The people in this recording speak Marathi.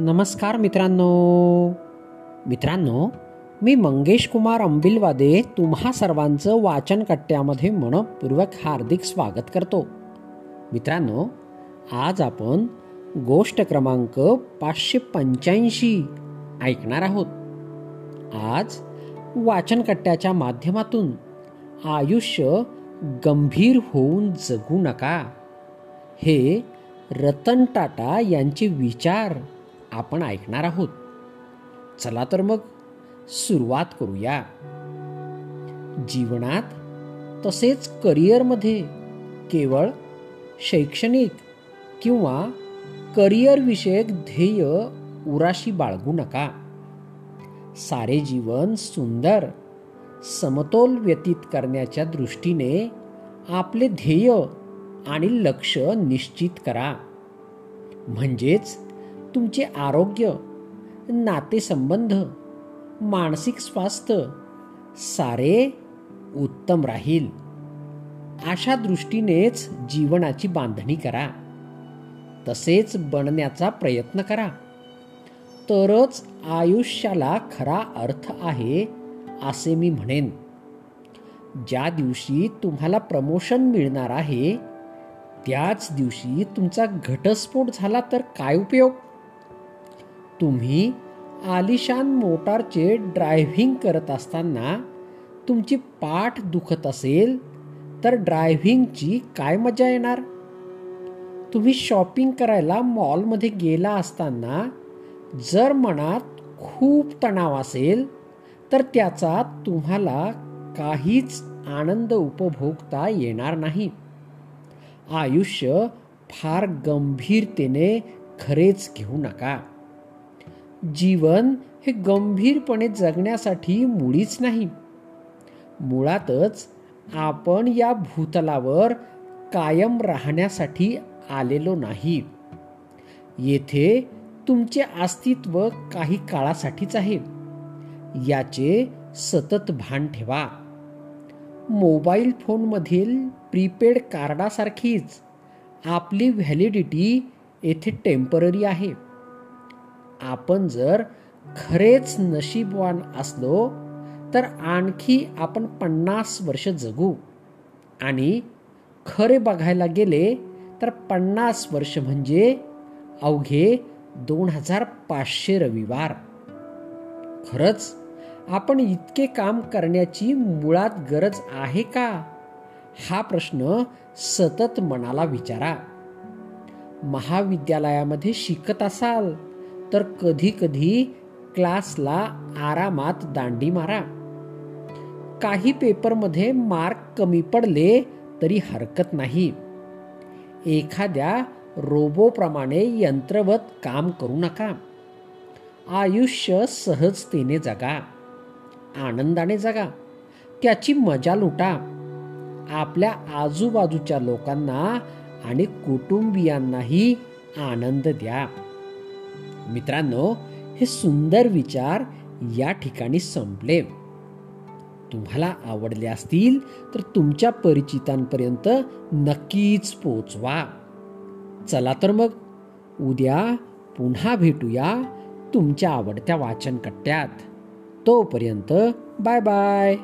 नमस्कार मित्रांनो. मित्रांनो मी मंगेश कुमार अंबिलवादे तुम्हा सर्वांचं वाचन कट्ट्यामध्ये मनपूर्वक हार्दिक स्वागत करतो. मित्रांनो आज आपण गोष्ट क्रमांक पाचशे पंच्याऐंशी ऐकणार आहोत. आज वाचन कट्ट्याच्या माध्यमातून आयुष्य गंभीर होऊन जगू नका. हे रतन टाटा यांचे विचार आपण ऐकणार आहोत. चला तर मग सुरुवात करूया. जीवनात तसेच करिअरमध्ये केवळ शैक्षणिक किंवा करिअरविषयक ध्येय उराशी बाळगू नका. सारे जीवन सुंदर समतोल व्यतीत करण्याच्या दृष्टीने आपले ध्येय आणि लक्ष निश्चित करा. म्हणजेच तुमचे आरोग्य नातेसंबंध मानसिक स्वास्थ्य सारे उत्तम राहील. अशा दृष्टीनेच जीवनाची बांधणी करा. तसेच बनण्याचा प्रयत्न करा. तरच आयुष्याला खरा अर्थ आहे असे मी म्हणेन. ज्या दिवशी तुम्हाला प्रमोशन मिळणार आहे त्याच दिवशी तुमचा घटस्फोट झाला तर काय उपयोग? तुम्ही आलिशान मोटारचे ड्रायव्हिंग करत असताना तुमची पाठ दुखत असेल तर ड्रायव्हिंगची काय मजा येणार? तुम्ही शॉपिंग करायला मॉलमध्ये गेला असताना जर मनात खूप तणाव असेल तर त्याचा तुम्हाला काहीच आनंद उपभोगता येणार नाही. आयुष्य फार गंभीरतेने खरेच घेऊ नका. जीवन हे गंभीरपणे जगण्यासाठी मुळीच नाही. मुळातच आपण या भूतलावर कायम राहण्यासाठी आलेलो नाही. येथे तुमचे अस्तित्व काही काळासाठीच आहे. याचे सतत भान ठेवा. मोबाईल फोनमधील प्रीपेड कार्डासारखीच आपली व्हॅलिडिटी येथे टेंपररी आहे. आपण जर खरेच नशीबवान असलो तर आणखी आपण पन्नास वर्ष जगू. आणि खरे बघायला गेले तर पन्नास वर्ष म्हणजे अवघे दोन हजार पाचशे रविवार. खरंच आपण इतके काम करण्याची मुळात गरज आहे का? हा प्रश्न सतत मनाला विचारा. महाविद्यालयामध्ये शिकत असाल तर कधी कधी क्लासला आरामात दांडी मारा. काही पेपरमध्ये मार्क कमी पडले तरी हरकत नाही. एखाद्या रोबोप्रमाणे यंत्रवत काम करू नका. आयुष्य सहजतेने जगा. आनंदाने जगा. त्याची मजा लुटा. आपल्या आजूबाजूच्या लोकांना आणि कुटुंबियांनाही आनंद द्या. मित्रांनो हे सुंदर विचार या ठिकाणी संपले. तुम्हाला आवडले असतील तर तुमच्या परिचितांपर्यंत नक्कीच पोचवा. चला तर मग उद्या पुन्हा भेटूया तुमच्या आवडत्या वाचन कट्ट्यात तोपर्यंत बाय बाय.